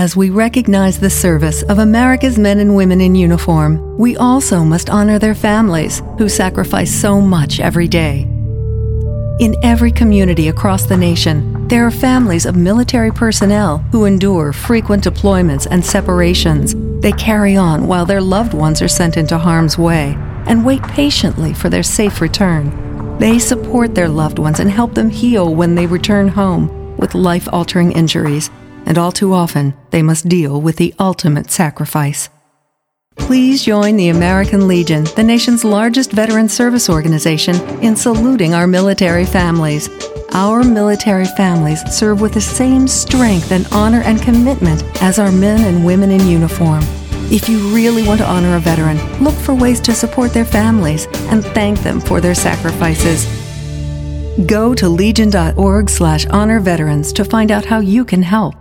As we recognize the service of America's men and women in uniform, we also must honor their families who sacrifice so much every day. In every community across the nation, there are families of military personnel who endure frequent deployments and separations. They carry on while their loved ones are sent into harm's way and wait patiently for their safe return. They support their loved ones and help them heal when they return home with life altering injuries and all too often they must deal with the ultimate sacrifice. Please join the American Legion, the nation's largest veteran service organization, in saluting our military families. Our military families serve with the same strength and honor and commitment as our men and women in uniform. If you really want to honor a veteran, look for ways to support their families and thank them for their sacrifices. Go to legion.org slash honor veterans to find out how you can help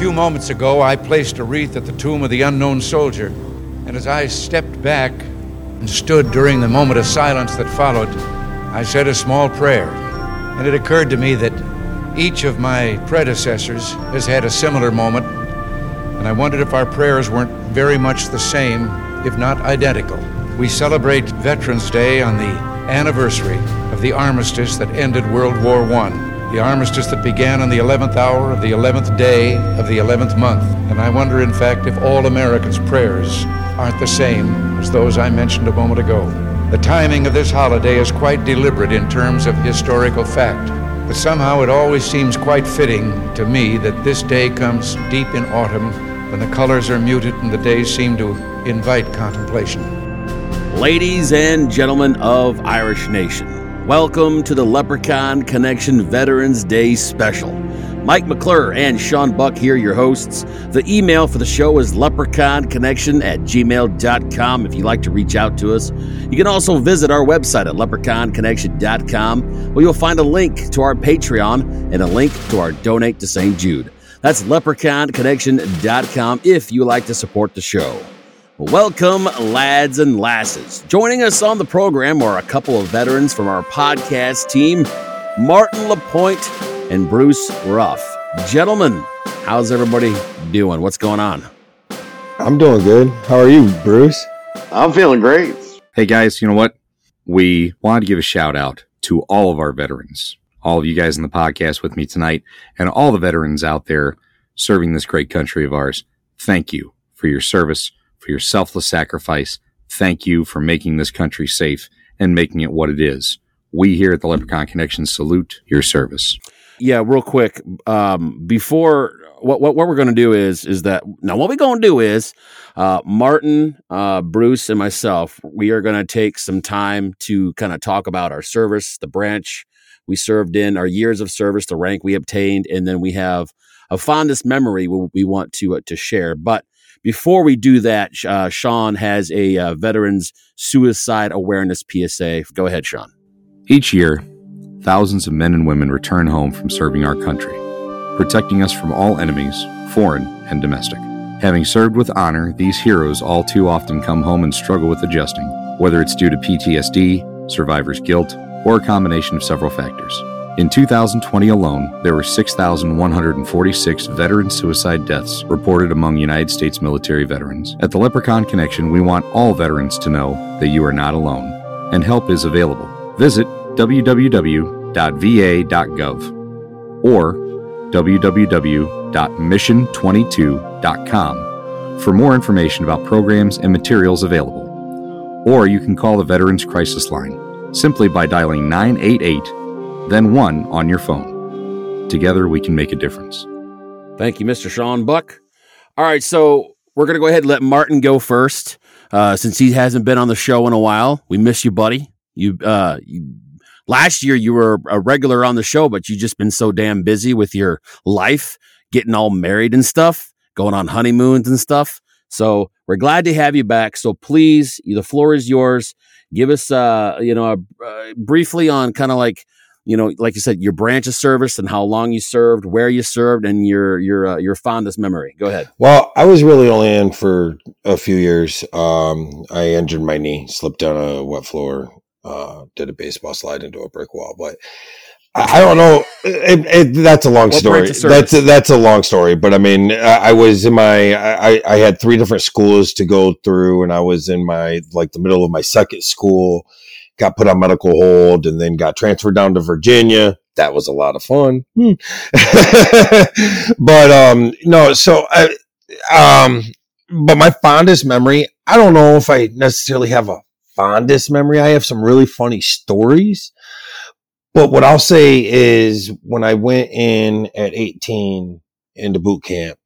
few moments ago, I placed a wreath at the tomb of the unknown soldier, and as I stepped back and stood during the moment of silence that followed, I said a small prayer. And it occurred to me that each of my predecessors has had a similar moment, and I wondered if our prayers weren't very much the same, if not identical. We celebrate Veterans Day on the anniversary of the armistice that ended World War I the armistice that began on the 11th hour of the 11th day of the 11th month. And I wonder, in fact, if all Americans' prayers aren't the same as those I mentioned a moment ago. The timing of this holiday is quite deliberate in terms of historical fact, but somehow it always seems quite fitting to me that this day comes deep in autumn when the colors are muted and the days seem to invite contemplation. Ladies and gentlemen of Irish Nation, Welcome to the Leprechaun Connection Veterans Day Special. Mike McClure and Sean Buck here, your hosts. The email for the show is leprechaunconnection at gmail.com if you'd like to reach out to us. You can also visit our website at leprechaunconnection.com where you'll find a link to our Patreon and a link to our Donate to St. Jude. That's leprechaunconnection.com if you like to support the show. Welcome, lads and lasses. Joining us on the program are a couple of veterans from our podcast team, Martin Lapointe and Bruce Ruff. Gentlemen, how's everybody doing? What's going on? I'm doing good. How are you, Bruce? I'm feeling great. Hey, guys, you know what? We wanted to give a shout out to all of our veterans, all of you guys in the podcast with me tonight, and all the veterans out there serving this great country of ours. Thank you for your service for your selfless sacrifice. Thank you for making this country safe and making it what it is. We here at the Leprechaun Connection salute your service. Yeah, real quick. Um, before what, what, what we're going to do is is that now what we're going to do is uh, Martin, uh, Bruce, and myself. We are going to take some time to kind of talk about our service, the branch we served in, our years of service, the rank we obtained, and then we have a fondest memory we, we want to uh, to share. But before we do that, uh, Sean has a uh, Veterans Suicide Awareness PSA. Go ahead, Sean. Each year, thousands of men and women return home from serving our country, protecting us from all enemies, foreign and domestic. Having served with honor, these heroes all too often come home and struggle with adjusting, whether it's due to PTSD, survivor's guilt, or a combination of several factors. In 2020 alone, there were 6,146 veteran suicide deaths reported among United States military veterans. At the Leprechaun Connection, we want all veterans to know that you are not alone, and help is available. Visit www.va.gov or www.mission22.com for more information about programs and materials available. Or you can call the Veterans Crisis Line simply by dialing 988 then one on your phone. Together, we can make a difference. Thank you, Mr. Sean Buck. All right, so we're going to go ahead and let Martin go first uh, since he hasn't been on the show in a while. We miss you, buddy. You, uh, you, last year you were a regular on the show, but you just been so damn busy with your life, getting all married and stuff, going on honeymoons and stuff. So we're glad to have you back. So please, the floor is yours. Give us, uh, you know, uh, briefly on kind of like you know, like you said, your branch of service and how long you served, where you served, and your your uh, your fondest memory. Go ahead. Well, I was really only in for a few years. Um, I injured my knee, slipped down a wet floor, uh, did a baseball slide into a brick wall. But I don't know. It, it, that's a long What story. That's a, that's a long story. But I mean, I, I was in my I, I had three different schools to go through, and I was in my like the middle of my second school. Got put on medical hold, and then got transferred down to Virginia. That was a lot of fun. Hmm. but um, no. So I um, but my fondest memory. I don't know if I necessarily have a fondest memory. I have some really funny stories. But what I'll say is when I went in at 18 into boot camp,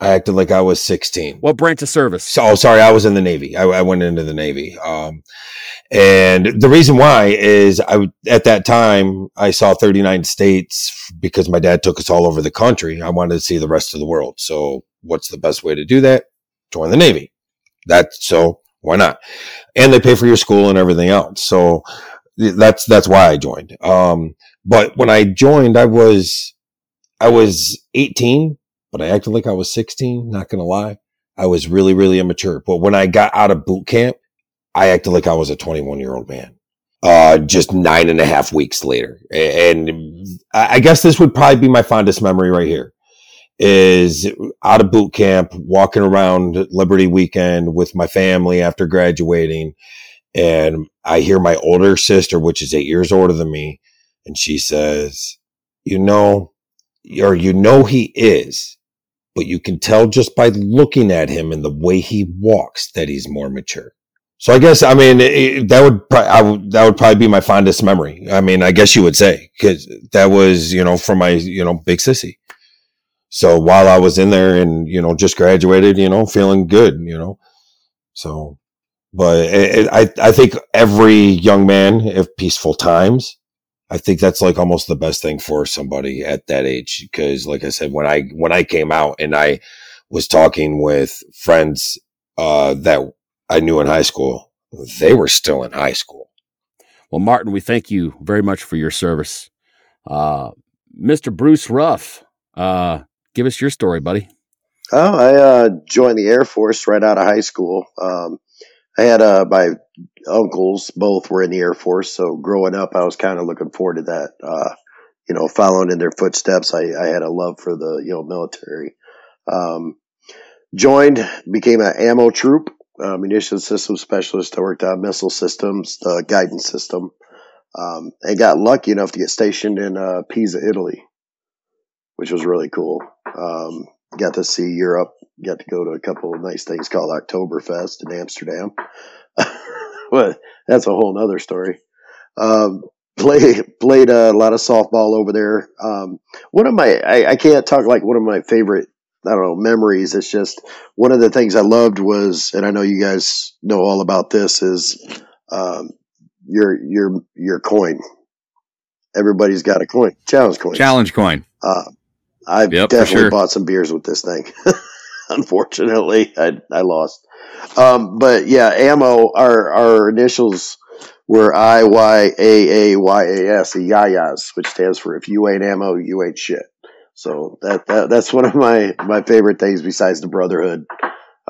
I acted like I was 16. What branch of service? So, oh, sorry, I was in the Navy. I, I went into the Navy. Um, and the reason why is I, at that time, I saw 39 states because my dad took us all over the country. I wanted to see the rest of the world. So what's the best way to do that? Join the Navy. That's so why not? And they pay for your school and everything else. So that's, that's why I joined. Um, but when I joined, I was, I was 18, but I acted like I was 16. Not going to lie. I was really, really immature. But when I got out of boot camp, I acted like I was a 21 year old man. Uh, just nine and a half weeks later. And I guess this would probably be my fondest memory right here is out of boot camp, walking around Liberty weekend with my family after graduating. And I hear my older sister, which is eight years older than me, and she says, you know, or you know, he is, but you can tell just by looking at him and the way he walks that he's more mature. So I guess I mean it, that would that would probably be my fondest memory. I mean I guess you would say because that was you know from my you know big sissy. So while I was in there and you know just graduated, you know feeling good, you know. So, but it, it, I I think every young man, if peaceful times, I think that's like almost the best thing for somebody at that age because, like I said, when I when I came out and I was talking with friends uh, that I knew in high school, they were still in high school. Well, Martin, we thank you very much for your service. Uh, Mr. Bruce Ruff, uh, give us your story, buddy. Oh, I uh, joined the Air Force right out of high school. Um, I had uh, my uncles both were in the Air Force, so growing up, I was kind of looking forward to that. Uh, you know, following in their footsteps. I, I had a love for the you know military. Um, joined, became an ammo troop, uh, munition system specialist. I worked on missile systems, the guidance system, um, and got lucky enough to get stationed in uh, Pisa, Italy, which was really cool. Um, got to see Europe, got to go to a couple of nice things called Oktoberfest in Amsterdam. but that's a whole nother story. Um, play, played a lot of softball over there. Um, one of my, I, I can't talk like one of my favorite, I don't know, memories. It's just one of the things I loved was, and I know you guys know all about this is, um, your, your, your coin. Everybody's got a coin, challenge coin. Challenge coin. Uh, I've Yep, definitely sure. bought some beers with this thing. Unfortunately, I, I lost. Um, but yeah, ammo. Our our initials were I Y A A Y A S, Yayas, which stands for if you ain't ammo, you ain't shit. So that, that that's one of my my favorite things besides the brotherhood.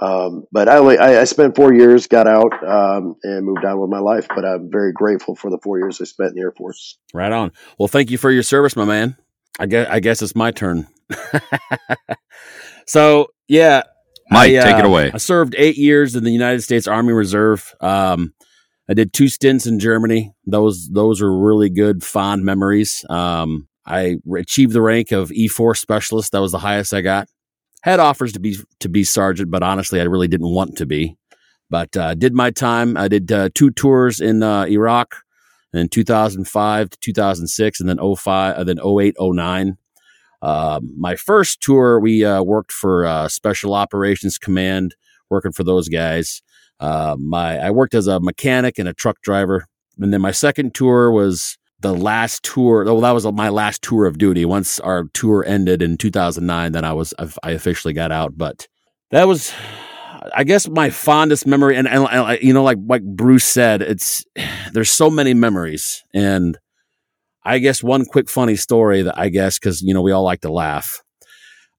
Um, but I only I, I spent four years, got out, um, and moved on with my life. But I'm very grateful for the four years I spent in the Air Force. Right on. Well, thank you for your service, my man. I guess I guess it's my turn. so yeah, Mike, I, take it uh, away. I served eight years in the United States Army Reserve. Um, I did two stints in Germany. Those those are really good, fond memories. Um, I achieved the rank of E4 specialist. That was the highest I got. Had offers to be to be sergeant, but honestly, I really didn't want to be. But uh, did my time. I did uh, two tours in uh, Iraq in 2005 to 2006, and then 05, uh, then 08, 09. Um, my first tour, we uh, worked for uh, Special Operations Command, working for those guys. Uh, my I worked as a mechanic and a truck driver, and then my second tour was the last tour. Oh, that was my last tour of duty. Once our tour ended in 2009, then I was I officially got out. But that was, I guess, my fondest memory. And, and, and you know, like like Bruce said, it's there's so many memories, and I guess one quick funny story that I guess because you know we all like to laugh.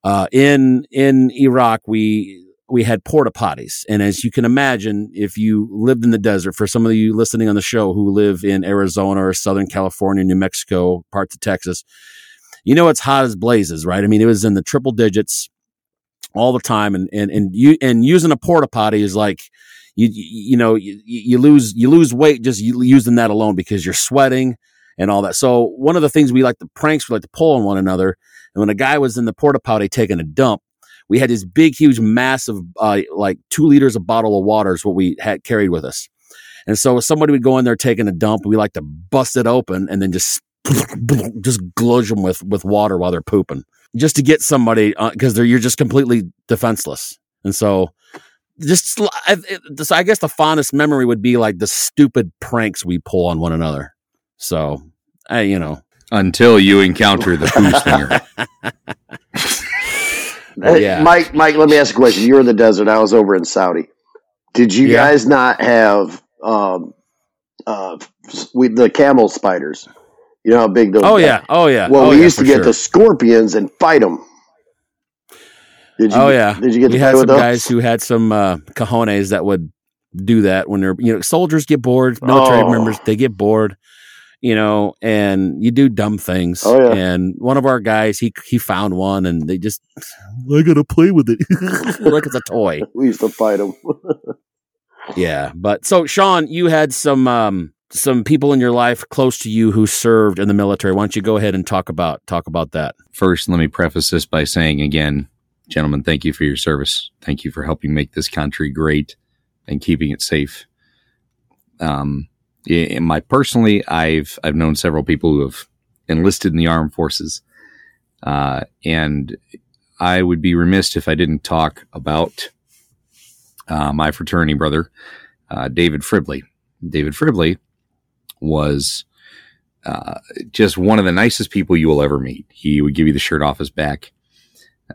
Uh, in in Iraq, we we had porta potties. And as you can imagine, if you lived in the desert, for some of you listening on the show who live in Arizona or Southern California, New Mexico, parts of Texas, you know it's hot as blazes, right? I mean, it was in the triple digits all the time, and and and you and using a porta potty is like you you know you, you lose you lose weight just using that alone because you're sweating and all that. So one of the things we like the pranks we like to pull on one another, and when a guy was in the porta potty taking a dump, we had this big, huge, massive, uh, like two liters of bottle of water is what we had carried with us. And so somebody would go in there taking a dump, we like to bust it open and then just just gludge them with with water while they're pooping, just to get somebody because uh, you're just completely defenseless. And so, just I, so I guess the fondest memory would be like the stupid pranks we pull on one another. So, I you know until you encounter the poo stinger. yeah, Mike. Mike, let me ask a question. You're in the desert. I was over in Saudi. Did you yeah. guys not have um, uh, we, the camel spiders? You know how big those. Oh yeah, oh yeah. Well, oh, we yeah, used to get sure. the scorpions and fight them. Did you? Oh yeah. Did you get? We had some guys who had some uh, cojones that would do that when they're you know soldiers get bored, military oh. members they get bored, you know, and you do dumb things. Oh yeah. And one of our guys he he found one and they just I gotta play with it like it's a toy. we used to fight them. yeah, but so Sean, you had some um some people in your life close to you who served in the military. Why don't you go ahead and talk about talk about that? First, let me preface this by saying again, gentlemen, thank you for your service. Thank you for helping make this country great and keeping it safe. Um, in my personally, I've I've known several people who have enlisted in the armed forces, uh, and I would be remiss if I didn't talk about uh, my fraternity brother, uh, David Fribley. David Fribley was uh, just one of the nicest people you will ever meet. He would give you the shirt off his back.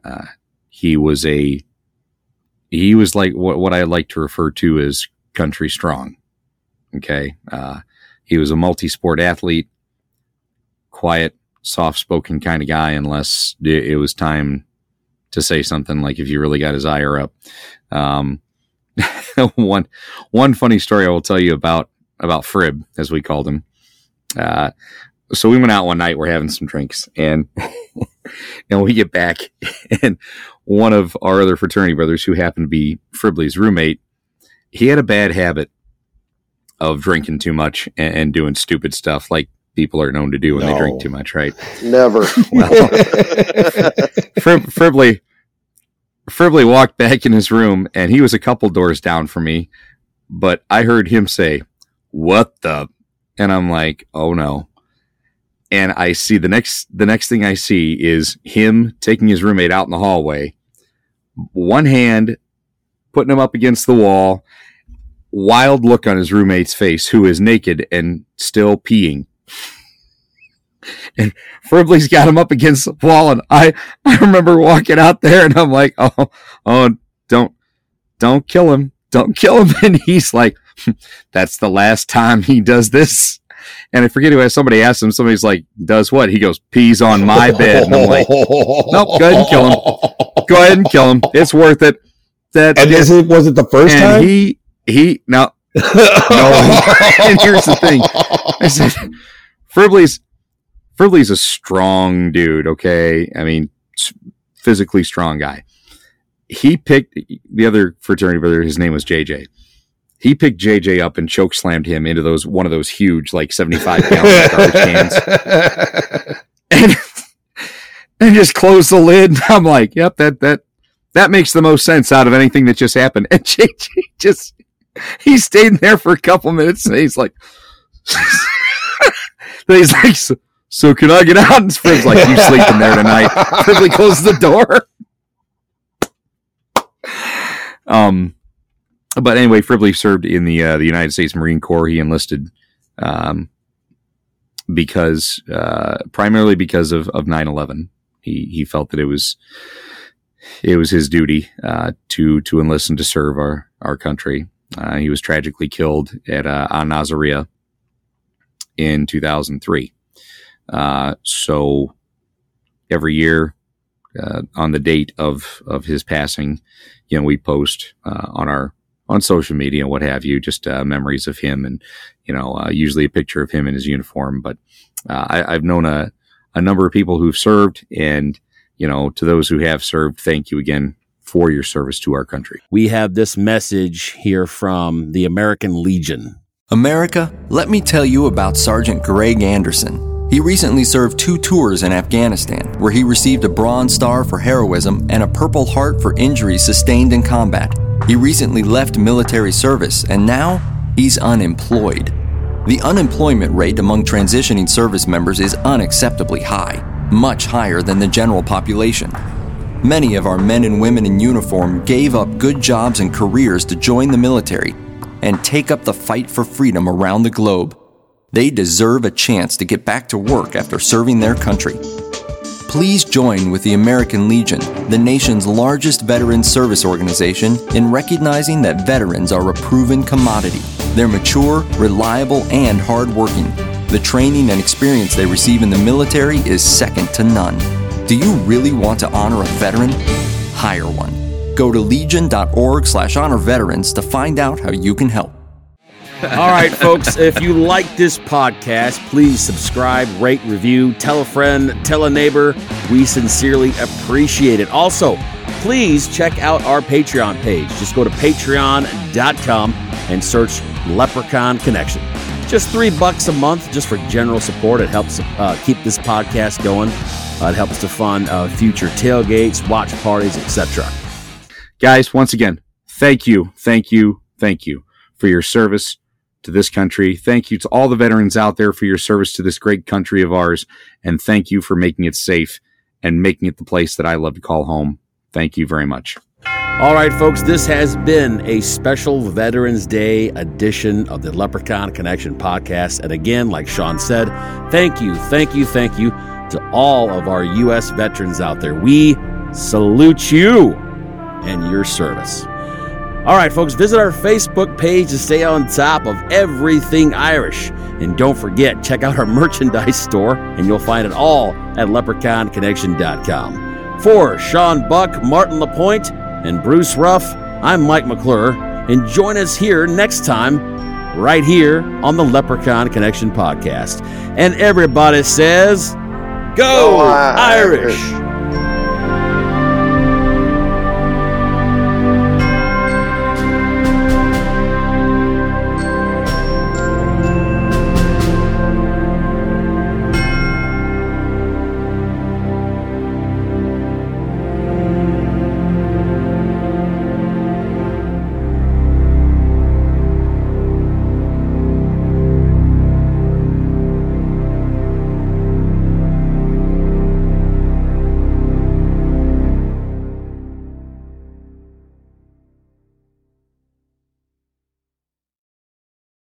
Uh, he was a he was like what, what I like to refer to as country strong. Okay, uh, he was a multi-sport athlete, quiet, soft-spoken kind of guy, unless it was time to say something like if you really got his ire up. Um, one one funny story I will tell you about about Frib, as we called him. Uh, so we went out one night. We're having some drinks, and and we get back, and one of our other fraternity brothers, who happened to be Fribley's roommate, he had a bad habit of drinking too much and, and doing stupid stuff, like people are known to do when no. they drink too much, right? Never. well, Frib- Fribley, Fribley walked back in his room, and he was a couple doors down from me, but I heard him say, what the? And I'm like, oh no. And I see the next, the next thing I see is him taking his roommate out in the hallway, one hand putting him up against the wall, wild look on his roommate's face, who is naked and still peeing. And Fribley's got him up against the wall, and I, I remember walking out there, and I'm like, oh, oh, don't, don't kill him, don't kill him. And he's like, that's the last time he does this. And I forget who somebody asked him, somebody's like, does what? He goes, pees on my bed. And I'm like, nope, go ahead and kill him. Go ahead and kill him. It's worth it. That and is it was it the first time? He he no no. and here's the thing. I said Fribley's Fribley's a strong dude, okay? I mean physically strong guy. He picked the other fraternity brother, his name was JJ he picked JJ up and choke slammed him into those one of those huge like 75 pound garbage cans. And, and just closed the lid. I'm like, yep, that that that makes the most sense out of anything that just happened. And JJ just he stayed there for a couple minutes and he's like he's like so, so, can I get out? And Spring's like, you sleeping there tonight. Quickly closes the door. Um but anyway, Fribley served in the uh, the United States Marine Corps. He enlisted um, because uh, primarily because of of 9/11. He he felt that it was it was his duty uh, to to enlist and to serve our our country. Uh, he was tragically killed at uh, Nasiriyah in 2003. Uh, so every year, uh, on the date of of his passing, you know, we post uh, on our on social media, what have you, just uh, memories of him, and you know, uh, usually a picture of him in his uniform. But I, have known a a number of people who've served, and you know, to those who have served, thank you again for your service to our country. We have this message here from the American Legion. America, let me tell you about Sergeant Greg Anderson. He recently served two tours in Afghanistan, where he received a Bronze Star for heroism and a Purple Heart for injuries sustained in combat. He recently left military service, and now he's unemployed. The unemployment rate among transitioning service members is unacceptably high, much higher than the general population. Many of our men and women in uniform gave up good jobs and careers to join the military and take up the fight for freedom around the globe. They deserve a chance to get back to work after serving their country. Please join with the American Legion, the nation's largest veteran service organization, in recognizing that veterans are a proven commodity. They're mature, reliable, and hardworking. The training and experience they receive in the military is second to none. Do you really want to honor a veteran? Hire one. Go to legion.org slash honor veterans to find out how you can help. All right, folks, if you like this podcast, please subscribe, rate, review, tell a friend, tell a neighbor. We sincerely appreciate it. Also, please check out our Patreon page. Just go to patreon.com and search Leprechaun Connection. Just three bucks a month just for general support. It helps uh, keep this podcast going. Uh, it helps to fund uh, future tailgates, watch parties, etc. Guys, once again, thank you, thank you, thank you for your service to this country. Thank you to all the veterans out there for your service to this great country of ours. And thank you for making it safe and making it the place that I love to call home. Thank you very much. All right, folks, this has been a special Veterans Day edition of the Leprechaun Connection podcast. And again, like Sean said, thank you, thank you, thank you to all of our U.S. veterans out there. We salute you and your service. All right, folks, visit our Facebook page to stay on top of everything Irish. And don't forget, check out our merchandise store, and you'll find it all at leprechaunconnection.com. For Sean Buck, Martin Lapointe, and Bruce Ruff, I'm Mike McClure, and join us here next time, right here on the Leprechaun Connection podcast. And everybody says, Go, Go Irish. Irish.